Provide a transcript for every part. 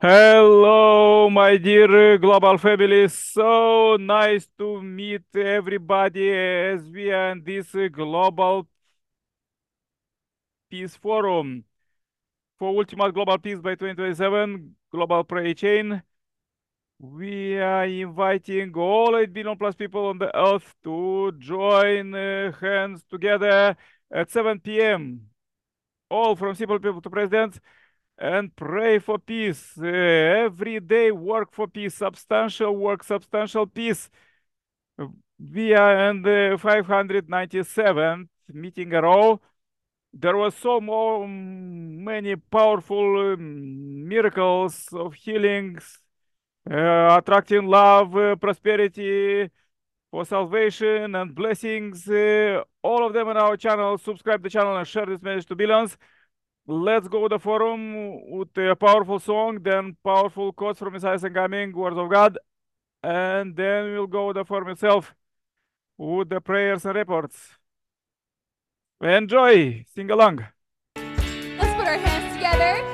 Hello, my dear global family. So nice to meet everybody as we are in this global peace forum for ultimate global peace by 2027, global prayer chain. We are inviting all 8 billion plus people on the earth to join uh, hands together at 7 p.m. All from simple people to presidents and pray for peace. Uh, every day work for peace, substantial work, substantial peace. We are in the 597th meeting a row. There was so more, many powerful um, miracles of healings, uh, attracting love, uh, prosperity, for salvation and blessings. Uh, all of them on our channel. Subscribe the channel and share this message to billions let's go the forum with a powerful song, then powerful quotes from Isaiah coming, words of God, and then we'll go the forum itself with the prayers and reports. Enjoy, sing along. Let's put our hands together.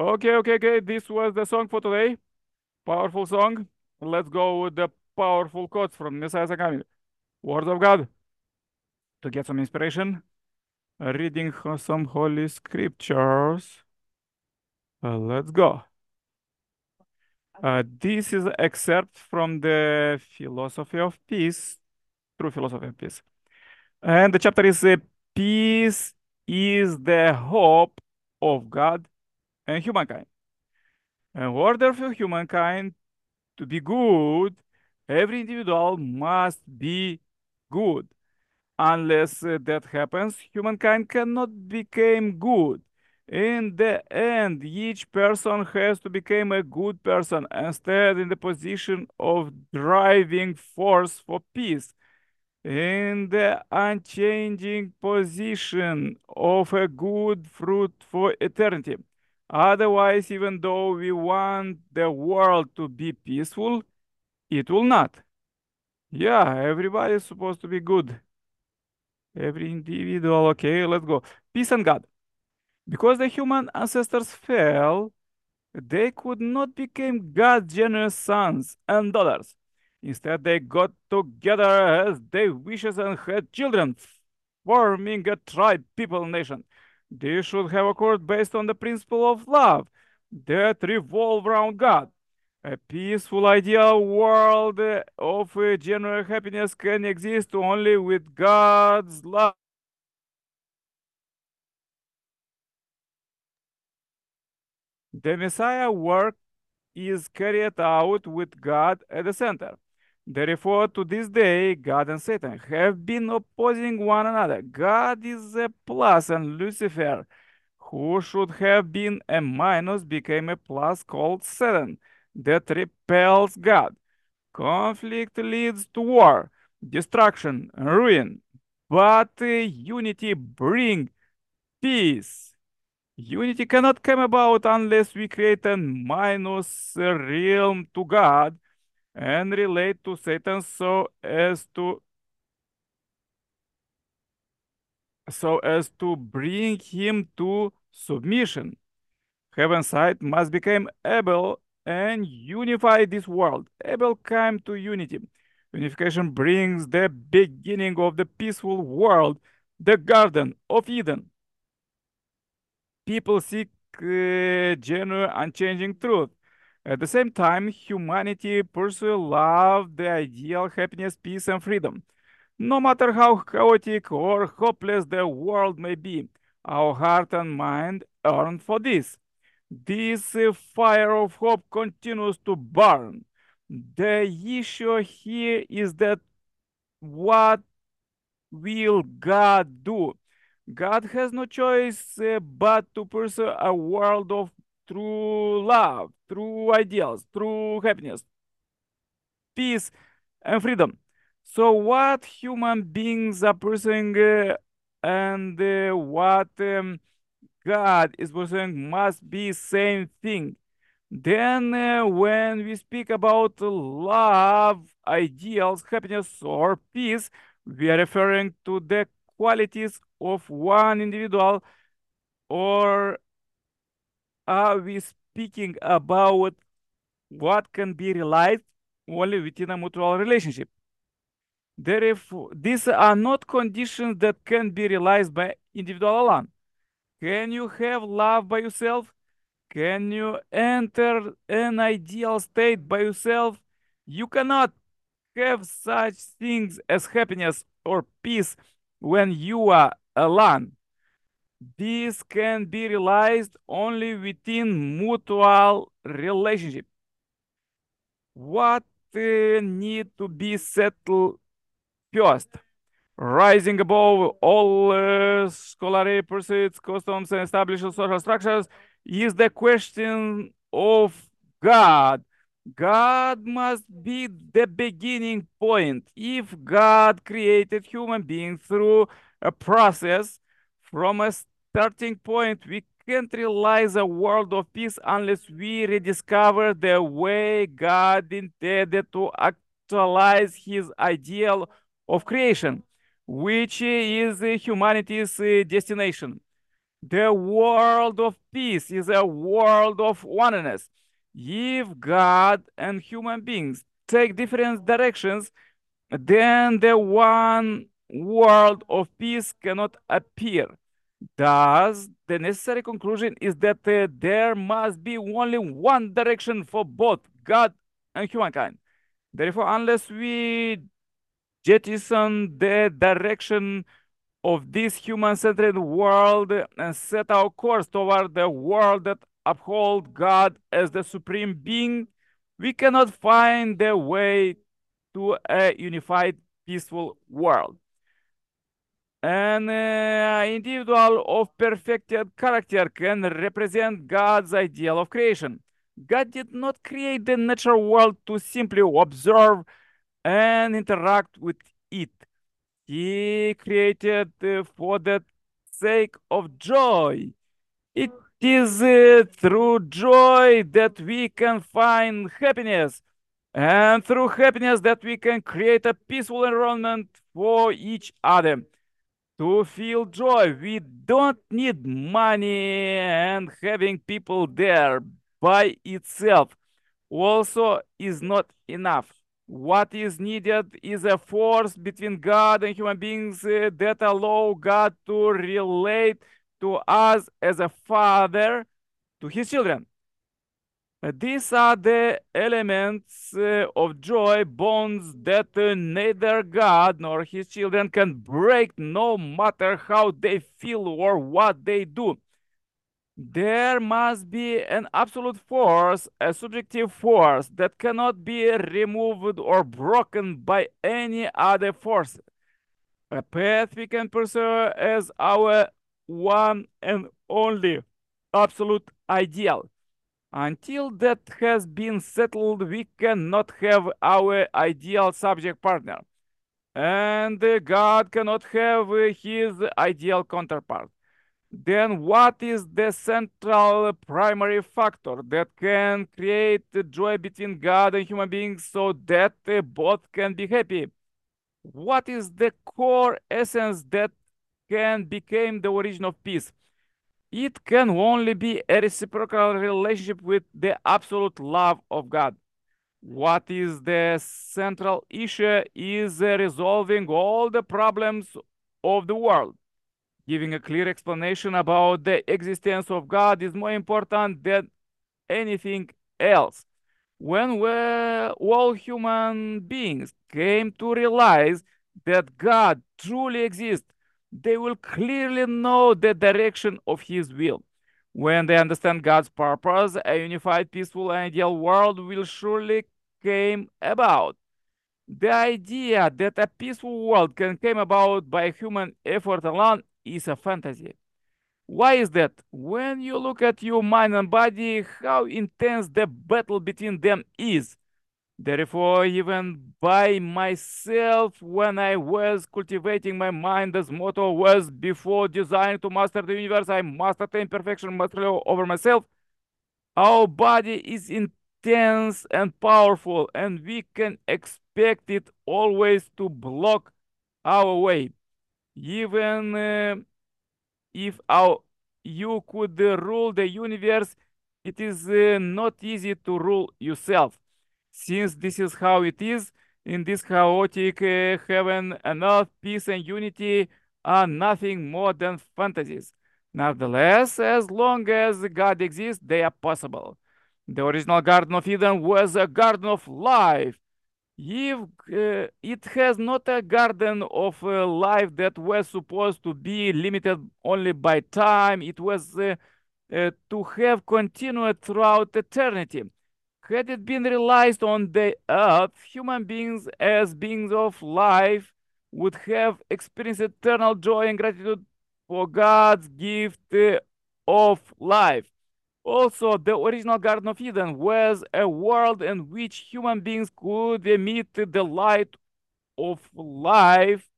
Okay, okay, okay. This was the song for today. Powerful song. Let's go with the powerful quotes from Messiah Sakami. Words of God. To get some inspiration, reading some holy scriptures. Uh, let's go. Uh, this is excerpt from the philosophy of peace, true philosophy of peace. And the chapter is uh, Peace is the hope of God and humankind. In order for humankind to be good, every individual must be good. Unless uh, that happens, humankind cannot become good. In the end, each person has to become a good person and stand in the position of driving force for peace in the unchanging position of a good fruit for eternity. Otherwise, even though we want the world to be peaceful, it will not. Yeah, everybody is supposed to be good. Every individual, okay, let's go. Peace and God. Because the human ancestors fell, they could not become God's generous sons and daughters. Instead, they got together as they wishes and had children, forming a tribe people nation. This should have occurred based on the principle of love that revolve around God. A peaceful, ideal world of uh, genuine happiness can exist only with God's love. The Messiah work is carried out with God at the center. Therefore, to this day, God and Satan have been opposing one another. God is a plus, and Lucifer, who should have been a minus, became a plus called Satan that repels God. Conflict leads to war, destruction, and ruin, but uh, unity brings peace. Unity cannot come about unless we create a minus realm to God and relate to Satan so as to so as to bring him to submission. Heaven's side must become Abel and unify this world. Abel came to unity. Unification brings the beginning of the peaceful world, the Garden of Eden. People seek uh, genuine, unchanging truth. At the same time, humanity pursues love, the ideal happiness, peace, and freedom. No matter how chaotic or hopeless the world may be, our heart and mind yearn for this. This uh, fire of hope continues to burn. The issue here is that what will God do? God has no choice uh, but to pursue a world of true love, true ideals, true happiness, peace, and freedom. So, what human beings are pursuing uh, and uh, what um, God is pursuing must be same thing. Then, uh, when we speak about love, ideals, happiness, or peace, we are referring to the qualities of one individual, or are we speaking about what can be realized only within a mutual relationship? Therefore, these are not conditions that can be realized by individual alone. Can you have love by yourself? Can you enter an ideal state by yourself? You cannot have such things as happiness or peace when you are alone. This can be realized only within mutual relationship. What uh, need to be settled first? Rising above all uh, scholarly pursuits, customs, and established social structures is the question of God. God must be the beginning point. If God created human beings through a process from a starting point, we can't realize a world of peace unless we rediscover the way God intended to actualize his ideal of creation, which is humanity's uh, destination. The world of peace is a world of oneness. If God and human beings take different directions, then the one world of peace cannot appear. Thus, the necessary conclusion is that uh, there must be only one direction for both God and humankind. Therefore, unless we jettison the direction of this human-centered world and set our course toward the world that uphold God as the supreme being, we cannot find the way to a unified, peaceful world. An uh, individual of perfected character can represent God's ideal of creation. God did not create the natural world to simply observe and interact with it. He created uh, for the sake of joy. It is uh, through joy that we can find happiness, and through happiness that we can create a peaceful environment for each other. To feel joy, we don't need money and having people there by itself also is not enough. What is needed is a force between God and human beings uh, that allow God to relate to us as a father to his children. Uh, These are the elements uh, of joy, bonds that uh, neither God nor his children can break, no matter how they feel or what they do. There must be an absolute force, a subjective force that cannot be removed or broken by any other force. A path we can pursue as our one and only absolute ideal. Until that has been settled, we cannot have our ideal subject partner. And God cannot have his ideal counterpart. Then what is the central primary factor that can create joy between God and human beings so that both can be happy? What is the core essence that can become the origin of peace? It can only be a reciprocal relationship with the absolute love of God. What is the central issue is resolving all the problems of the world. Giving a clear explanation about the existence of God is more important than anything else. When all human beings came to realize that God truly exists, they will clearly know the direction of His will. When they understand God's purpose, a unified, peaceful, and ideal world will surely came about. The idea that a peaceful world can come about by human effort alone is a fantasy. Why is that? When you look at your mind and body, how intense the battle between them is. Therefore, even by myself, when I was cultivating my mind, as motto was before designed to master the universe, I must attain perfection mastery over myself. Our body is intense and powerful, and we can expect it always to block our way. Even uh, if our, you could uh, rule the universe, it is uh, not easy to rule yourself. Since this is how it is, in this chaotic uh, heaven and earth, peace and unity are nothing more than fantasies. Nevertheless, as long as God exists, they are possible. The original Garden of Eden was a garden of life. If uh, it has not a garden of uh, life that was supposed to be limited only by time, it was uh, uh, to have continued throughout eternity. Had it been realized on the earth, human beings as beings of life would have experienced eternal joy and gratitude for God's gift of life. Also, the original Garden of Eden was a world in which human beings could emit the light of life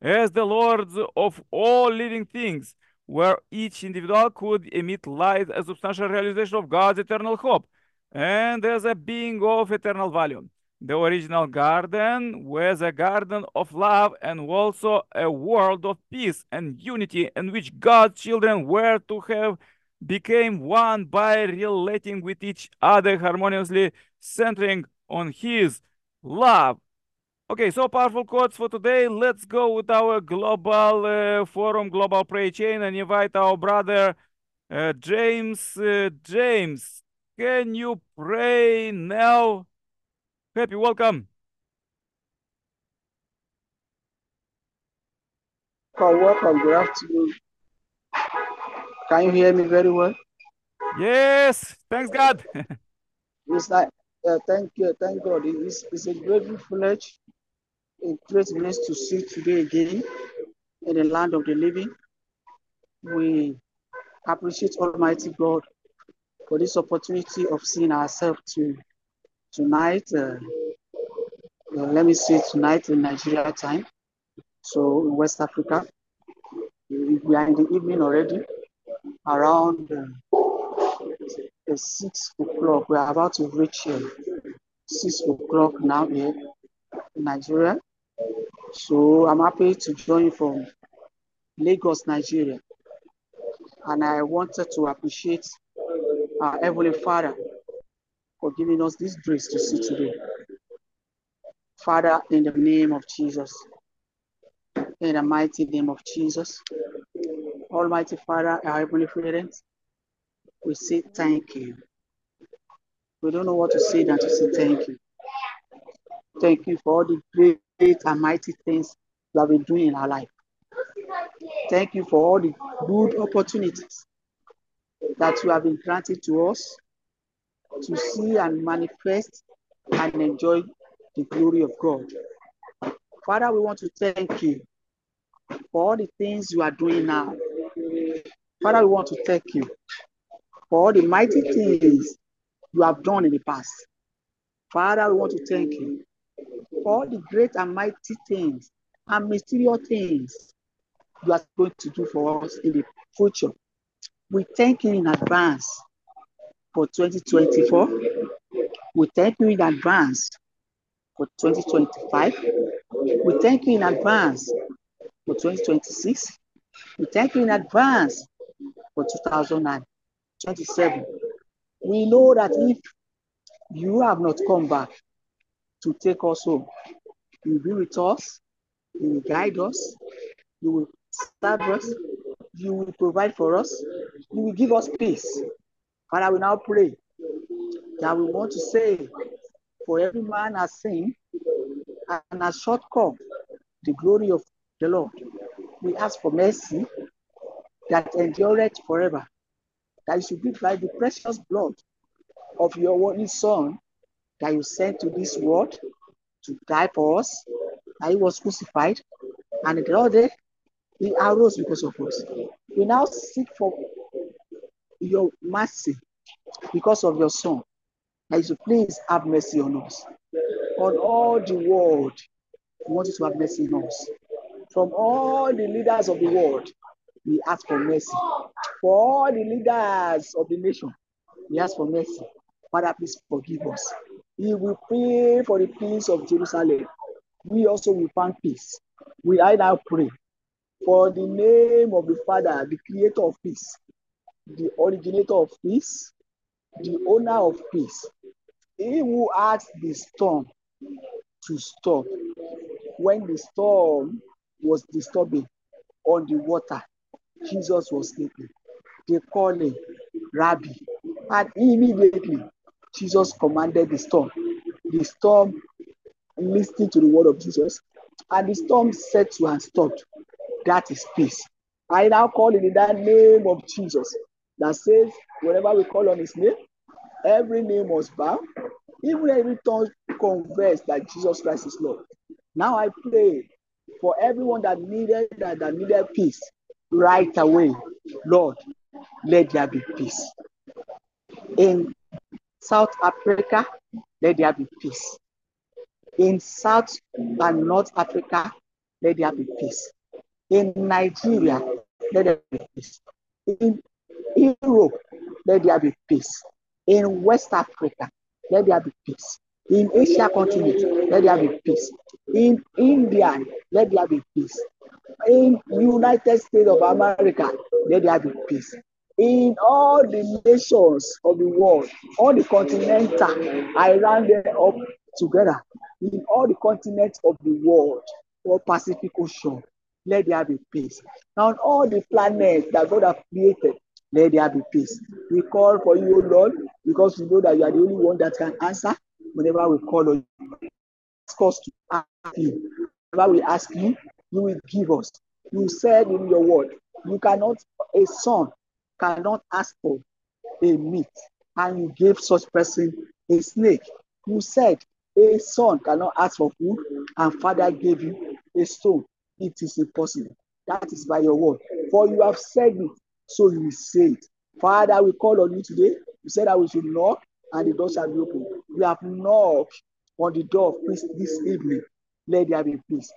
as the lords of all living things, where each individual could emit light as substantial realization of God's eternal hope and as a being of eternal value. The original garden was a garden of love and also a world of peace and unity in which God's children were to have became one by relating with each other harmoniously, centering on His love. Okay, so powerful quotes for today. Let's go with our global uh, forum, global prayer chain, and invite our brother uh, James. Uh, James, can you pray now? Happy, welcome. Welcome, welcome. Good afternoon. Can you hear me very well? Yes, thanks God. It's like, uh, thank you, thank God. It's, it's a great privilege, a great bliss to see today again in the land of the living. We appreciate Almighty God for this opportunity of seeing ourselves to tonight. Uh, uh, let me say tonight in Nigeria time. So in West Africa, we are in the evening already, around uh, six o'clock. We are about to reach uh, six o'clock now here in Nigeria. So I'm happy to join from Lagos, Nigeria. And I wanted to appreciate our Heavenly Father for giving us this grace to see today. Father, in the name of Jesus, in the mighty name of Jesus, Almighty Father, our Heavenly Parents, we say thank you. We don't know what to say than to say thank you. Thank you for all the great and mighty things you have been doing in our life. Thank you for all the good opportunities that you have been granted to us to see and manifest and enjoy the glory of God. Father, we want to thank you for all the things you are doing now. Father, we want to thank you for all the mighty things you have done in the past. Father, we want to thank you all the great and mighty things and mysterious things you are going to do for us in the future. We thank you in advance for 2024. We thank you in advance for 2025. We thank you in advance for 2026. We thank you in advance for 2027. We know that if you have not come back to take us home, you will be with us, you will guide us, you will serve us, you will provide for us, you will give us peace. Father, we now pray that we want to say, for every man has sinned and has short come the glory of the Lord. We ask for mercy that endureth forever, that you should be like the precious blood of your only Son that you sent to this world to die for us, that he was crucified, and the other day he arose because of us. We now seek for your mercy because of your Son, that you please have mercy on us. On all the world, we want you to have mercy on us. From all the leaders of the world, we ask for mercy. For all the leaders of the nation, we ask for mercy. Father, please forgive us. We will pray for the peace of Jerusalem. We also will find peace. We I now pray for the name of the Father, the creator of peace, the originator of peace, the owner of peace. He who asked the storm to stop when the storm was disturbing on the water. Jesus was sleeping. They called him Rabbi, and immediately Jesus commanded the storm. The storm listened to the word of Jesus, and the storm set to and stopped. That is peace. I now call in that name of Jesus that says, whenever we call on his name, every name must bow, even every tongue confess that Jesus Christ is Lord. Now I pray for everyone that needed that, that needed peace right away. Lord, let there be peace. In South Africa, let there be peace. In South and North Africa, let there be peace. In Nigeria, let there be peace. In Europe, let there be peace. In West Africa, let there be peace. In Asia continent, let there be peace. In India, let there be peace. In United States of America, let there be peace. In all the nations of the world, all the continental, I round them up together. In all the continents of the world, or Pacific Ocean, let there be peace. Now, on all the planets that God has created, let there be peace. We call for you, Lord, because we know that you are the only one that can answer whenever we call on you. Ask us to ask you. Whenever we ask you, you will give us. You said in your word, you cannot, a son cannot ask for a meat, and you gave such person a snake. You said a son cannot ask for food, and father gave you a stone. It is impossible. That is by your word. For you have said it, so you will say it. Father, we call on you today. You said that we should knock, and the door shall be open. We have knocked on the door of peace this evening. Let there be peace.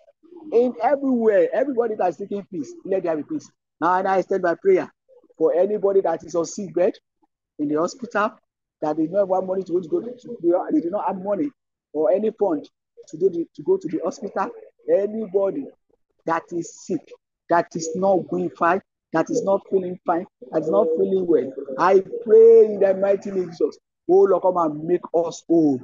In everywhere, everybody that is seeking peace, let there be peace. Now, and I extend my prayer for anybody that is on sick bed in the hospital, that they don't have money to go to go to, they do not have money or any fund to go to, to go to the hospital. Anybody that is sick, that is not going fine, that is not feeling fine, that is not feeling well. I pray in the mighty name of Jesus. Oh Lord, come and make us whole.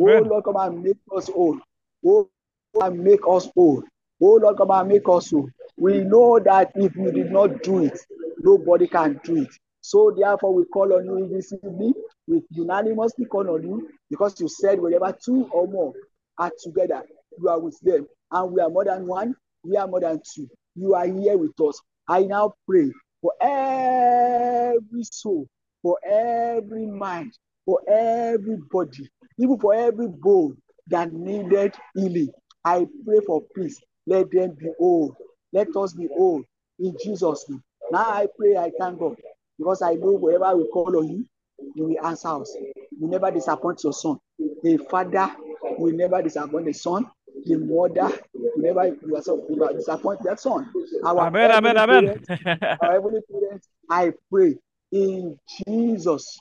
Oh Lord, come and make us whole. Oh come and make us whole. Oh Lord, come and make us whole. We know that if we did not do it, nobody can do it. So therefore, we call on you this evening. We unanimously call on you because you said wherever two or more are together, you are with them. And we are more than one, we are more than two. You are here with us. I now pray for every soul, for every mind, for everybody, even for every bone that needed healing. I pray for peace. Let them be whole. Let us be whole in Jesus' name. Now I pray, I thank God because I know wherever we call on you, you will answer us. You never disappoint your son. The father will never disappoint the son. The mother will never you are so- you will disappoint that son. Our Amen, amen, amen. our heavenly parents, I pray in Jesus'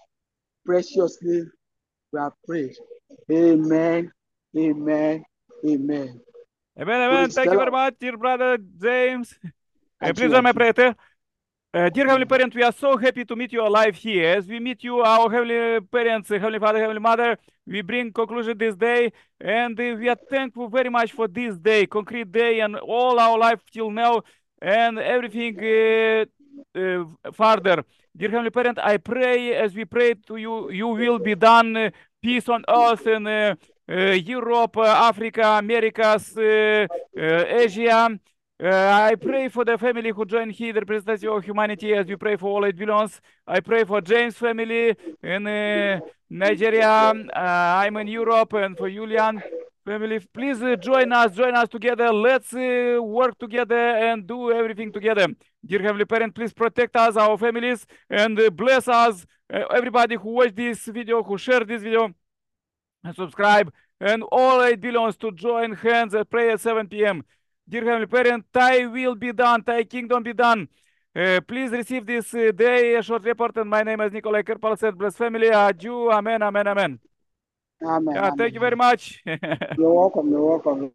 precious name we are prayed. Amen. Amen. Amen. Amen, amen. Thank you very much, dear brother James. Uh, please join my prayer. Uh, dear Heavenly Parent, we are so happy to meet you alive here. As we meet you, our Heavenly Parents, uh, Heavenly Father, Heavenly Mother, we bring conclusion this day, and uh, we are thankful very much for this day, concrete day, and all our life till now, and everything uh, uh, further. Dear Heavenly Parent, I pray as we pray to you, you will be done uh, peace on earth uh, uh, Europe, Africa, Americas, Asia. Uh, I pray for the family who joined here, the representation of humanity, as we pray for all eight billions. I pray for James' family in uh, Nigeria. Uh, I'm in Europe, and for Julian family. Please uh, join us, join us together. Let's work together and do everything together. Dear Heavenly Parent, please protect us, our families, and bless us, everybody who watched this video, who shared this video, and subscribe, and all 8 billions to join hands and pray at 7 p.m. Dear Heavenly Parent, Thy will be done, Thy kingdom be done. Uh, please receive this uh, day a short report, and my name is Nikolai Kerpal, said bless family. Aju, amen, amen, amen. Amen. Yeah, amen. thank you very much. You're welcome. You're welcome.